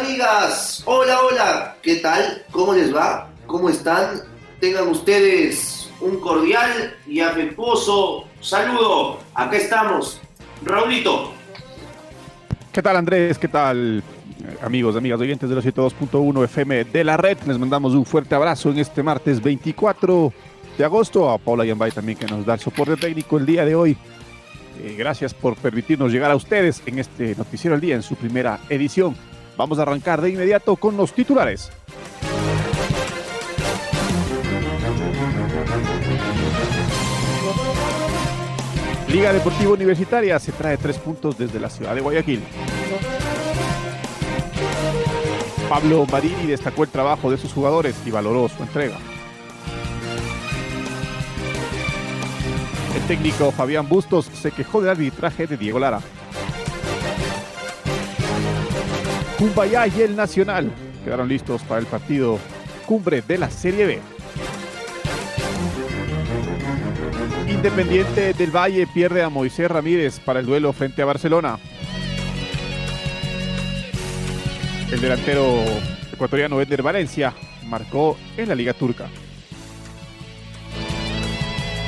Amigas, hola, hola, ¿qué tal? ¿Cómo les va? ¿Cómo están? Tengan ustedes un cordial y afectuoso saludo. Acá estamos. Raulito. ¿Qué tal Andrés? ¿Qué tal amigos, amigas oyentes de los 102.1 FM de la red? Les mandamos un fuerte abrazo en este martes 24 de agosto. A Paula Yambay también que nos da el soporte técnico el día de hoy. Eh, gracias por permitirnos llegar a ustedes en este Noticiero del Día, en su primera edición. Vamos a arrancar de inmediato con los titulares. Liga Deportiva Universitaria se trae tres puntos desde la ciudad de Guayaquil. Pablo Marini destacó el trabajo de sus jugadores y valoró su entrega. El técnico Fabián Bustos se quejó del arbitraje de Diego Lara. Cumbayá y el Nacional quedaron listos para el partido cumbre de la Serie B. Independiente del Valle pierde a Moisés Ramírez para el duelo frente a Barcelona. El delantero ecuatoriano Edler Valencia marcó en la Liga Turca.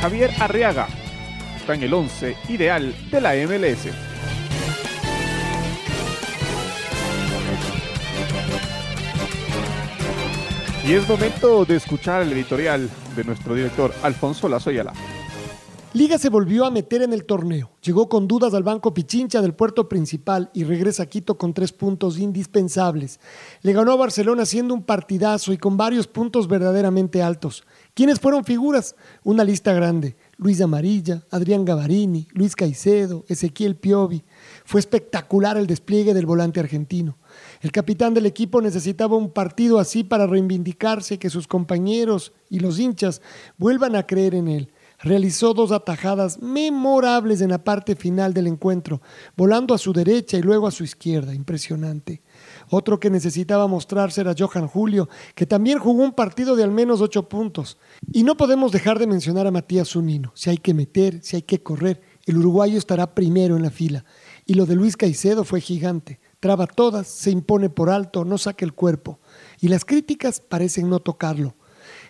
Javier Arriaga está en el 11 ideal de la MLS. Y es momento de escuchar el editorial de nuestro director Alfonso Lazoyala. Liga se volvió a meter en el torneo. Llegó con dudas al Banco Pichincha del puerto principal y regresa a Quito con tres puntos indispensables. Le ganó a Barcelona haciendo un partidazo y con varios puntos verdaderamente altos. ¿Quiénes fueron figuras? Una lista grande. Luis Amarilla, Adrián Gavarini, Luis Caicedo, Ezequiel Piovi. Fue espectacular el despliegue del volante argentino. El capitán del equipo necesitaba un partido así para reivindicarse, que sus compañeros y los hinchas vuelvan a creer en él realizó dos atajadas memorables en la parte final del encuentro, volando a su derecha y luego a su izquierda. Impresionante. Otro que necesitaba mostrarse era Johan Julio, que también jugó un partido de al menos ocho puntos. Y no podemos dejar de mencionar a Matías Zunino. Si hay que meter, si hay que correr, el uruguayo estará primero en la fila. Y lo de Luis Caicedo fue gigante. Traba todas, se impone por alto, no saca el cuerpo. Y las críticas parecen no tocarlo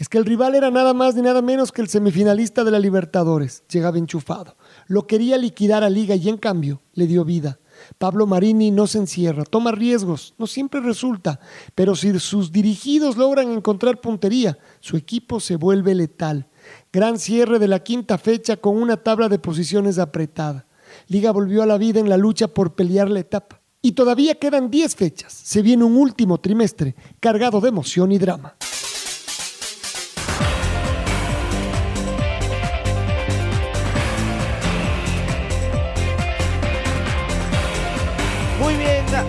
es que el rival era nada más ni nada menos que el semifinalista de la Libertadores. Llegaba enchufado. Lo quería liquidar a Liga y en cambio le dio vida. Pablo Marini no se encierra, toma riesgos, no siempre resulta, pero si sus dirigidos logran encontrar puntería, su equipo se vuelve letal. Gran cierre de la quinta fecha con una tabla de posiciones apretada. Liga volvió a la vida en la lucha por pelear la etapa. Y todavía quedan 10 fechas. Se viene un último trimestre cargado de emoción y drama.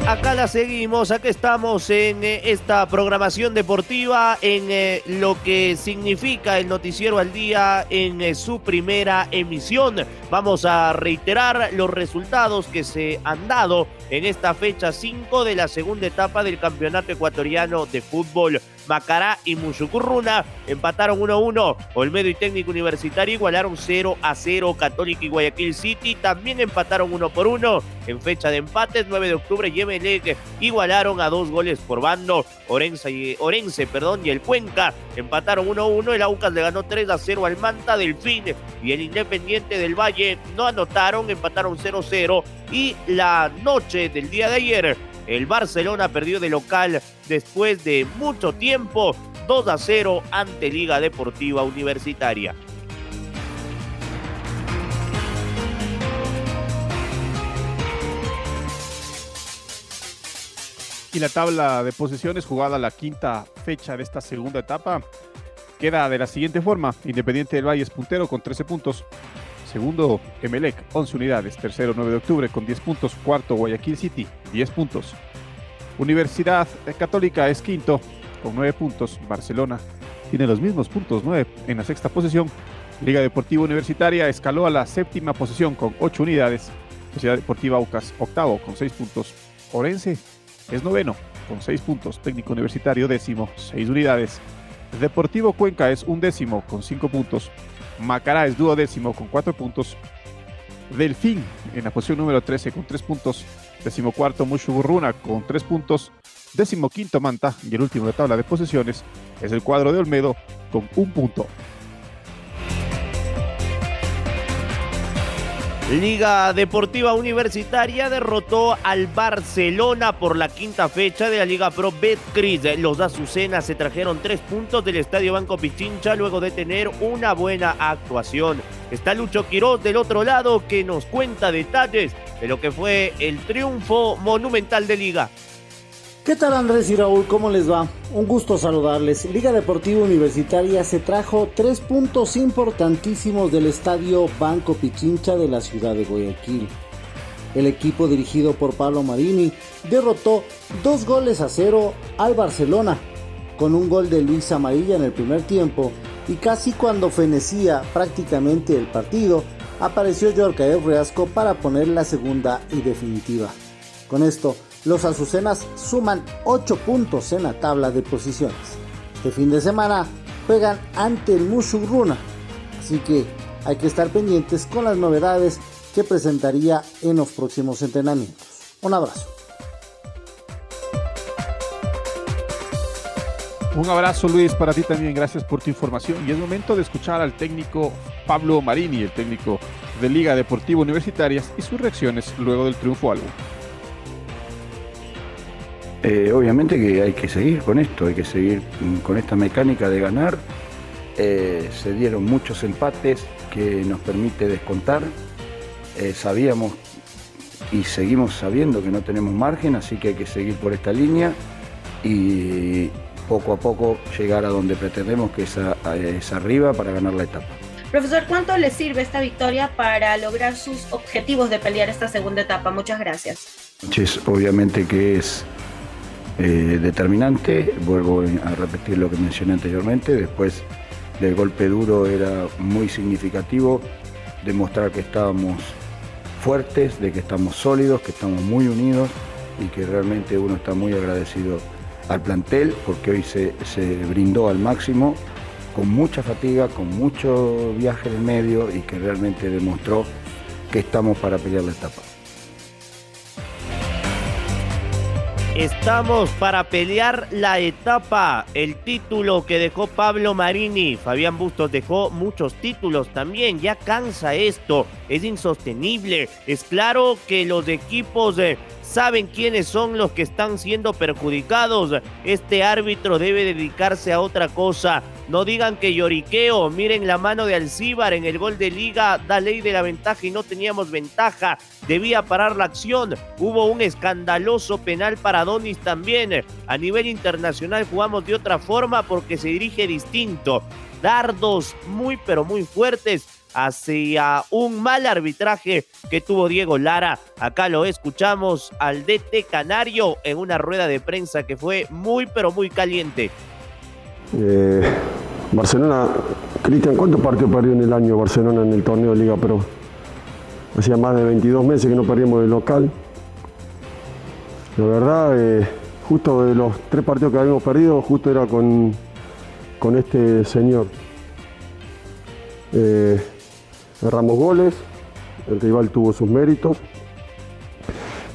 Acá la seguimos, acá estamos en eh, esta programación deportiva, en eh, lo que significa el noticiero al día en eh, su primera emisión. Vamos a reiterar los resultados que se han dado en esta fecha 5 de la segunda etapa del Campeonato Ecuatoriano de Fútbol. Macará y Musucurruna empataron 1-1. Olmedo y Técnico Universitario igualaron 0 a 0. Católica y Guayaquil City también empataron 1 por 1. En fecha de empates, 9 de octubre, Yemelec igualaron a dos goles por bando. Orense, y, Orense perdón, y el Cuenca empataron 1-1. El Aucas le ganó 3 a 0 al Manta Delfín y el Independiente del Valle no anotaron, empataron 0-0. Y la noche del día de ayer, el Barcelona perdió de local después de mucho tiempo 2 a 0 ante Liga Deportiva Universitaria. Y la tabla de posiciones jugada la quinta fecha de esta segunda etapa queda de la siguiente forma. Independiente del Valle es puntero con 13 puntos. Segundo, Emelec, 11 unidades. Tercero, 9 de octubre con 10 puntos. Cuarto, Guayaquil City, 10 puntos. Universidad Católica es quinto con 9 puntos. Barcelona tiene los mismos puntos, 9 en la sexta posición. Liga Deportiva Universitaria escaló a la séptima posición con 8 unidades. Sociedad Deportiva Aucas, octavo con 6 puntos. Orense es noveno con 6 puntos. Técnico Universitario décimo, 6 unidades. Deportivo Cuenca es un décimo con 5 puntos. Macará es duodécimo con 4 puntos. Delfín en la posición número 13 con 3 puntos. Decimocuarto Mushuburruna con 3 puntos. Décimo quinto Manta y el último de tabla de posesiones es el cuadro de Olmedo con un punto. Liga Deportiva Universitaria derrotó al Barcelona por la quinta fecha de la Liga Pro Betcris. Los Azucenas se trajeron tres puntos del Estadio Banco Pichincha luego de tener una buena actuación. Está Lucho Quiroz del otro lado que nos cuenta detalles de que fue el triunfo monumental de Liga. ¿Qué tal Andrés y Raúl? ¿Cómo les va? Un gusto saludarles. Liga Deportiva Universitaria se trajo tres puntos importantísimos del estadio Banco Pichincha de la ciudad de Guayaquil. El equipo dirigido por Pablo Marini derrotó dos goles a cero al Barcelona, con un gol de Luis Amarilla en el primer tiempo y casi cuando fenecía prácticamente el partido, apareció Yorkaev Reasco para poner la segunda y definitiva. Con esto, los azucenas suman 8 puntos en la tabla de posiciones. Este fin de semana juegan ante el Mushuruna, así que hay que estar pendientes con las novedades que presentaría en los próximos entrenamientos. Un abrazo. Un abrazo Luis para ti también, gracias por tu información y es momento de escuchar al técnico Pablo Marini, el técnico de Liga Deportiva Universitarias y sus reacciones luego del triunfo algo. Eh, obviamente que hay que seguir con esto, hay que seguir con esta mecánica de ganar. Eh, se dieron muchos empates que nos permite descontar. Eh, sabíamos y seguimos sabiendo que no tenemos margen, así que hay que seguir por esta línea y poco a poco llegar a donde pretendemos, que es, es arriba para ganar la etapa. Profesor, ¿cuánto le sirve esta victoria para lograr sus objetivos de pelear esta segunda etapa? Muchas gracias. Obviamente que es eh, determinante. Vuelvo a repetir lo que mencioné anteriormente. Después del golpe duro era muy significativo demostrar que estábamos fuertes, de que estamos sólidos, que estamos muy unidos y que realmente uno está muy agradecido al plantel porque hoy se, se brindó al máximo con mucha fatiga, con mucho viaje en medio y que realmente demostró que estamos para pelear la etapa. Estamos para pelear la etapa, el título que dejó Pablo Marini. Fabián Bustos dejó muchos títulos también, ya cansa esto, es insostenible. Es claro que los equipos eh, saben quiénes son los que están siendo perjudicados. Este árbitro debe dedicarse a otra cosa. No digan que lloriqueo, miren la mano de Alcíbar en el gol de liga, da ley de la ventaja y no teníamos ventaja. Debía parar la acción. Hubo un escandaloso penal para Donis también. A nivel internacional jugamos de otra forma porque se dirige distinto. Dardos muy pero muy fuertes hacia un mal arbitraje que tuvo Diego Lara. Acá lo escuchamos al DT Canario en una rueda de prensa que fue muy pero muy caliente. Eh, Barcelona, Cristian, ¿cuántos partidos perdió en el año Barcelona en el torneo de Liga Pro? Hacía más de 22 meses que no perdíamos el local. La verdad, eh, justo de los tres partidos que habíamos perdido, justo era con, con este señor. Eh, goles, el rival tuvo sus méritos,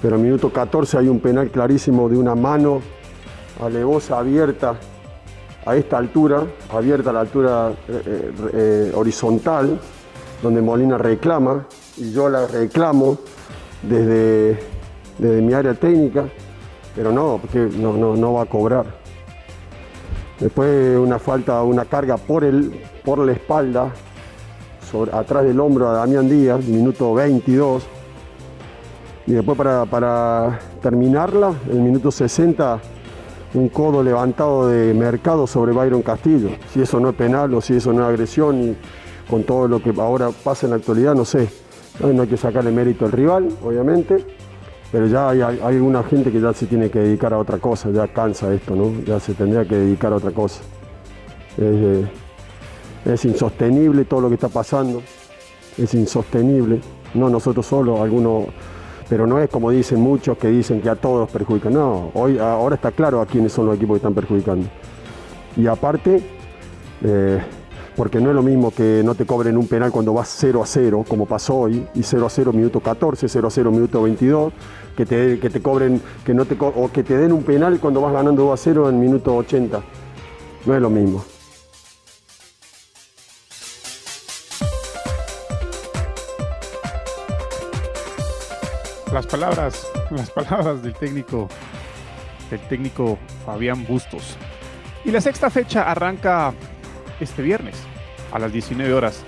pero en minuto 14 hay un penal clarísimo de una mano alevosa abierta a esta altura, abierta a la altura eh, eh, eh, horizontal, donde Molina reclama y yo la reclamo desde, desde mi área técnica, pero no, porque no, no, no va a cobrar. Después una falta, una carga por, el, por la espalda, atrás del hombro a Damián Díaz, minuto 22. Y después para, para terminarla, el minuto 60, un codo levantado de mercado sobre Byron Castillo. Si eso no es penal o si eso no es agresión y con todo lo que ahora pasa en la actualidad, no sé. No hay que sacarle mérito al rival, obviamente, pero ya hay, hay, alguna gente que ya se tiene que dedicar a otra cosa, ya cansa esto, ¿no? Ya se tendría que dedicar a otra cosa. Es, eh, insostenible todo lo que está pasando, es insostenible, no nosotros solos, algunos pero no es como dicen muchos que dicen que a todos perjudican. No, hoy, ahora está claro a quiénes son los equipos que están perjudicando. Y aparte, eh, porque no es lo mismo que no te cobren un penal cuando vas 0 a 0, como pasó hoy, y 0 a 0 minuto 14, 0 a 0 minuto 22, que te, que te cobren, que no te, o que te den un penal cuando vas ganando 2 a 0 en minuto 80. No es lo mismo. Las palabras, las palabras del técnico, del técnico Fabián Bustos. Y la sexta fecha arranca este viernes a las 19 horas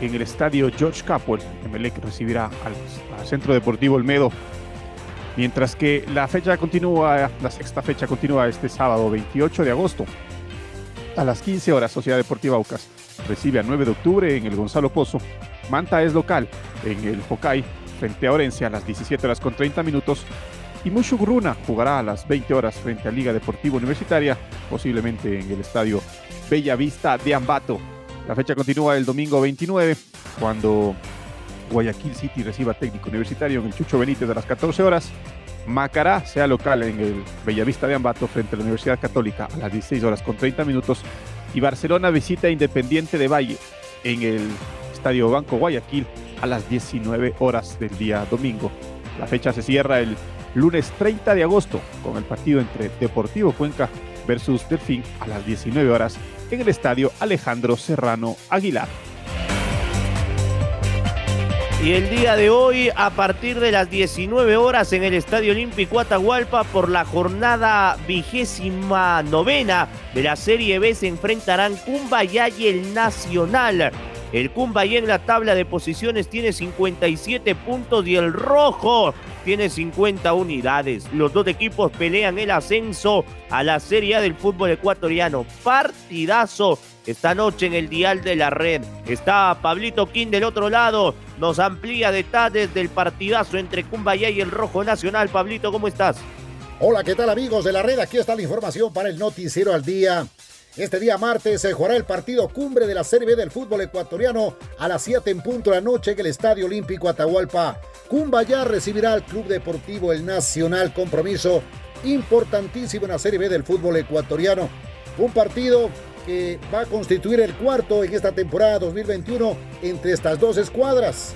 en el estadio George Capwell. Emelec recibirá al, Centro Deportivo Olmedo. Mientras que la fecha continúa, la sexta fecha continúa este sábado 28 de agosto. A las 15 horas, Sociedad Deportiva Aucas recibe a 9 de octubre en el Gonzalo Pozo. Manta es local en el Hokai frente a Orense a las 17 horas con 30 minutos y Mushugruna jugará a las 20 horas frente a Liga Deportiva Universitaria, posiblemente en el estadio Bella Vista de Ambato. La fecha continúa el domingo 29, cuando Guayaquil City reciba técnico universitario en el Chucho Benítez a las 14 horas. Macará sea local en el Bellavista de Ambato frente a la Universidad Católica a las 16 horas con 30 minutos. Y Barcelona visita Independiente de Valle en el Estadio Banco Guayaquil a las 19 horas del día domingo. La fecha se cierra el lunes 30 de agosto con el partido entre Deportivo Cuenca versus Delfín a las 19 horas en el estadio Alejandro Serrano Aguilar. Y el día de hoy, a partir de las 19 horas en el Estadio Olímpico Atahualpa, por la jornada vigésima novena de la Serie B, se enfrentarán Cumbayá y el Nacional. El Cumbayá en la tabla de posiciones tiene 57 puntos y el Rojo tiene 50 unidades. Los dos equipos pelean el ascenso a la Serie A del fútbol ecuatoriano. Partidazo esta noche en el dial de la red. Está Pablito King del otro lado. Nos amplía detalles del partidazo entre Cumbayá y el Rojo Nacional. Pablito, ¿cómo estás? Hola, ¿qué tal amigos de la red? Aquí está la información para el Noticiero al Día. Este día martes se jugará el partido cumbre de la Serie B del fútbol ecuatoriano a las 7 en punto de la noche en el Estadio Olímpico Atahualpa. Cumbayá recibirá al Club Deportivo El Nacional, compromiso importantísimo en la Serie B del fútbol ecuatoriano. Un partido que va a constituir el cuarto en esta temporada 2021 entre estas dos escuadras,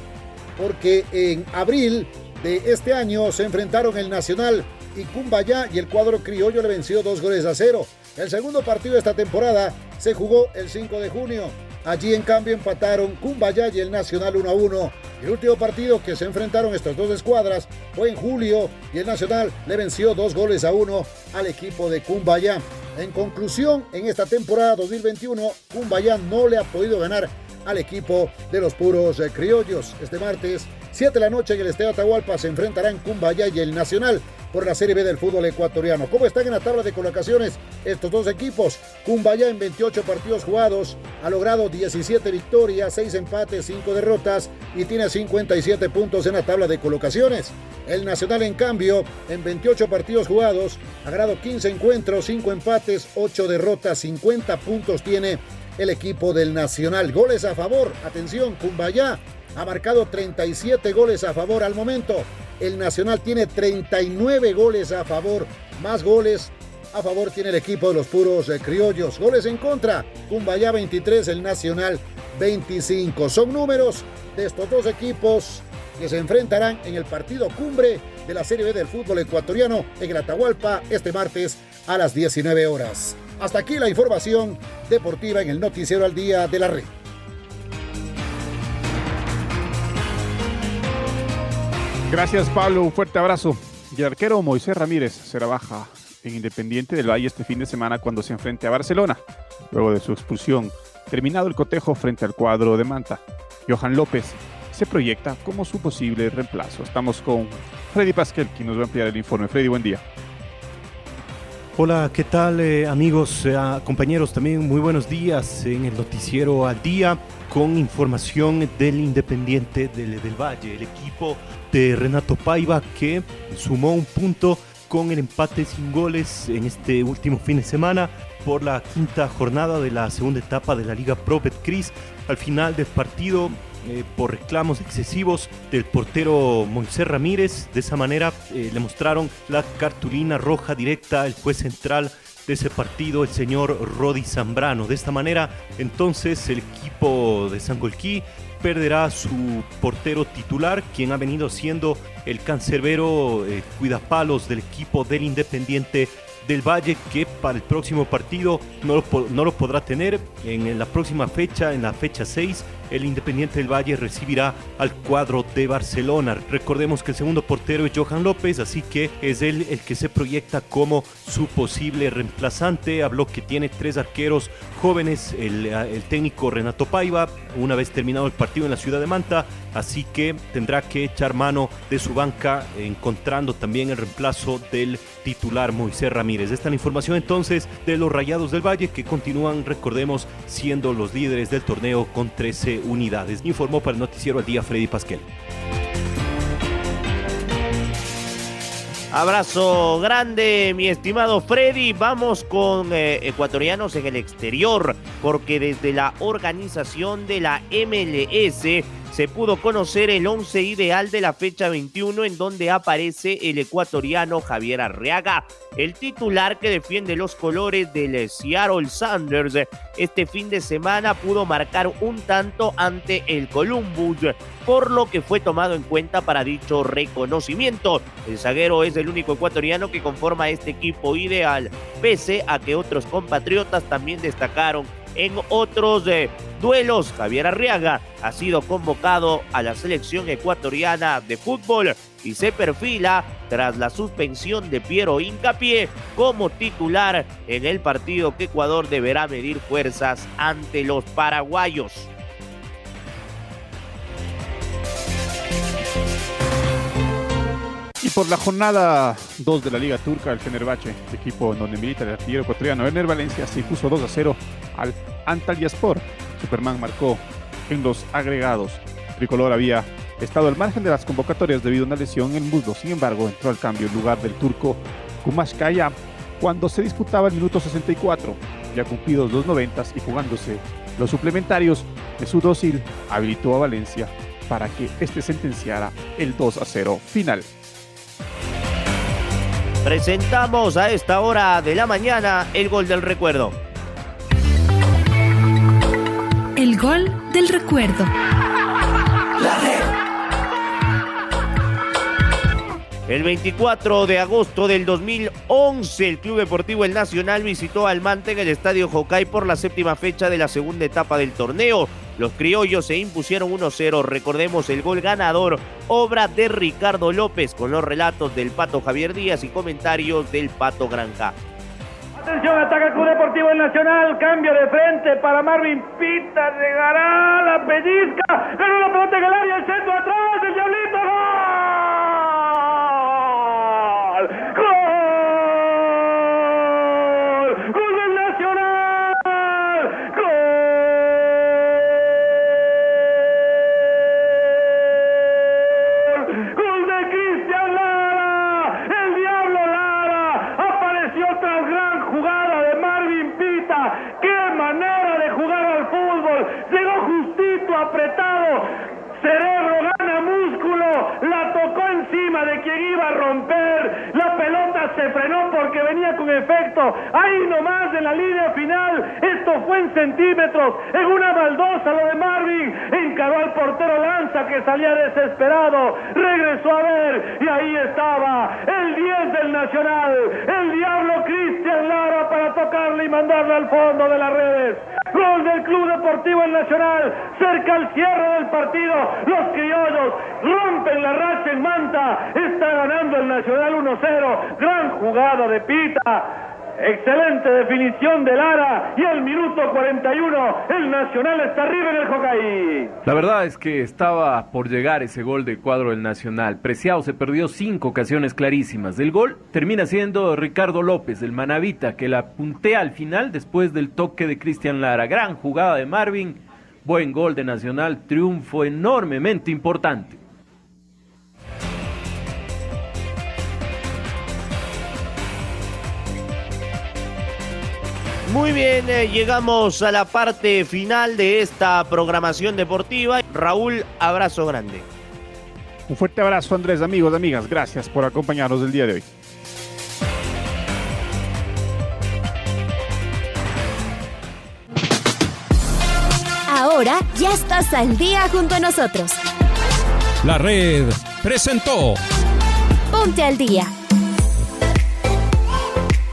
porque en abril de este año se enfrentaron el Nacional y Cumbayá y el cuadro criollo le venció dos goles a cero. El segundo partido de esta temporada se jugó el 5 de junio. Allí en cambio empataron Cumbaya y el Nacional 1 a 1. El último partido que se enfrentaron estas dos escuadras fue en julio y el Nacional le venció dos goles a uno al equipo de Cumbaya. En conclusión, en esta temporada 2021, Cumbaya no le ha podido ganar al equipo de los puros eh, criollos. Este martes, 7 de la noche en el Estadio Atahualpa se enfrentarán Cumbaya y el Nacional por la Serie B del fútbol ecuatoriano. ¿Cómo están en la tabla de colocaciones estos dos equipos? Cumbaya en 28 partidos jugados ha logrado 17 victorias, 6 empates, 5 derrotas y tiene 57 puntos en la tabla de colocaciones. El Nacional, en cambio, en 28 partidos jugados, ha ganado 15 encuentros, 5 empates, 8 derrotas, 50 puntos tiene el equipo del Nacional. Goles a favor, atención, Cumbaya ha marcado 37 goles a favor al momento. El Nacional tiene 39 goles a favor, más goles a favor tiene el equipo de los puros eh, criollos. Goles en contra, Cumbaya 23, el Nacional 25. Son números de estos dos equipos que se enfrentarán en el partido cumbre de la Serie B del fútbol ecuatoriano en el Atahualpa este martes a las 19 horas. Hasta aquí la información deportiva en el Noticiero al Día de la Red. Gracias, Pablo. Un fuerte abrazo. Y el arquero Moisés Ramírez será baja en Independiente del Valle este fin de semana cuando se enfrente a Barcelona, luego de su expulsión, terminado el cotejo frente al cuadro de Manta. Johan López se proyecta como su posible reemplazo. Estamos con Freddy Pasquel, quien nos va a ampliar el informe. Freddy, buen día. Hola, ¿qué tal eh, amigos, eh, compañeros? También muy buenos días en el noticiero al día con información del Independiente del, del Valle, el equipo de Renato Paiva que sumó un punto con el empate sin goles en este último fin de semana por la quinta jornada de la segunda etapa de la Liga Pro Betcris. Al final del partido, eh, por reclamos excesivos del portero Moisés Ramírez, de esa manera eh, le mostraron la cartulina roja directa al juez central de ese partido, el señor Rodi Zambrano. De esta manera, entonces, el equipo de Sangolquí perderá su portero titular, quien ha venido siendo el cancerbero eh, cuidapalos del equipo del Independiente del Valle, que para el próximo partido no lo, podrá tener. En la próxima fecha, en la fecha 6, el Independiente del Valle recibirá al cuadro de Barcelona. Recordemos que el segundo portero es Johan López, así que es él el que se proyecta como su posible reemplazante. Habló que tiene tres arqueros jóvenes, el, el técnico Renato Paiva, una vez terminado el partido en la ciudad de Manta, así que tendrá que echar mano de su banca, encontrando también el reemplazo del titular Moisés Ramírez. Esta es la información entonces de los Rayados del Valle que continúan, recordemos, siendo los líderes del torneo con 13 unidades. Informó para el noticiero al día Freddy Pasquel. Abrazo grande, mi estimado Freddy. Vamos con eh, ecuatorianos en el exterior, porque desde la organización de la MLS se pudo conocer el 11 ideal de la fecha 21 en donde aparece el ecuatoriano Javier Arriaga, el titular que defiende los colores del Seattle Sanders. Este fin de semana pudo marcar un tanto ante el Columbus, por lo que fue tomado en cuenta para dicho reconocimiento. El zaguero es el único ecuatoriano que conforma este equipo ideal, pese a que otros compatriotas también destacaron en otros duelos. Javier Arriaga ha sido convocado a la selección ecuatoriana de fútbol y se perfila tras la suspensión de Piero Incapié como titular en el partido que Ecuador deberá medir fuerzas ante los paraguayos. Y por la jornada 2 de la Liga Turca, el Fenerbahce, equipo en donde milita el artillero ecuatoriano Ener Valencia, se impuso 2 a 0 al Antalyaspor. Superman marcó en los agregados. Tricolor había estado al margen de las convocatorias debido a una lesión en muslo. Sin embargo, entró al cambio en lugar del turco Kumashkaya cuando se disputaba el minuto 64. Ya cumplidos los 90 y jugándose los suplementarios, su dócil habilitó a Valencia para que este sentenciara el 2 a 0 final. Presentamos a esta hora de la mañana el gol del recuerdo. El gol del recuerdo. El 24 de agosto del 2011, el Club Deportivo El Nacional visitó al Mante en el Estadio Jocay por la séptima fecha de la segunda etapa del torneo. Los criollos se impusieron 1-0. Recordemos el gol ganador, obra de Ricardo López, con los relatos del Pato Javier Díaz y comentarios del Pato Granja. Atención, ataca el Club Deportivo El Nacional, cambio de frente para Marvin Pita, llegará la pellizca, ganó la pelota en el área, el centro atrás, el Diablito, ¡gol! ¡Gol! ¡Gol del Nacional! ¡Gol! ¡Gol de Cristian Lara! ¡El Diablo Lara! Apareció tras gran jugada de Marvin Pita. ¡Qué manera de jugar al fútbol! Llegó justito, apretado. Cerebro gana músculo, la tocó encima de quien iba a romper, la pelota se frenó porque venía con efecto, ahí nomás en la línea final, esto fue en centímetros, en una baldosa lo de Marvin, encaró al portero Lanza que salía desesperado, regresó a ver y ahí estaba el 10 del Nacional, el diablo Cristian Lara para tocarle y mandarle al fondo de las redes. Gol del Club Deportivo El Nacional, cerca al cierre del partido, los criollos rompen la racha en Manta, está ganando el Nacional 1-0, gran jugada de Pita. Excelente definición de Lara y el minuto 41 el Nacional está arriba en el Hockey. La verdad es que estaba por llegar ese gol de cuadro del Nacional. Preciado se perdió cinco ocasiones clarísimas. El gol termina siendo Ricardo López, el manavita, que la puntea al final después del toque de Cristian Lara. Gran jugada de Marvin, buen gol de Nacional, triunfo enormemente importante. Muy bien, eh, llegamos a la parte final de esta programación deportiva. Raúl, abrazo grande. Un fuerte abrazo, Andrés, amigos, amigas. Gracias por acompañarnos el día de hoy. Ahora ya estás al día junto a nosotros. La red presentó Ponte al día.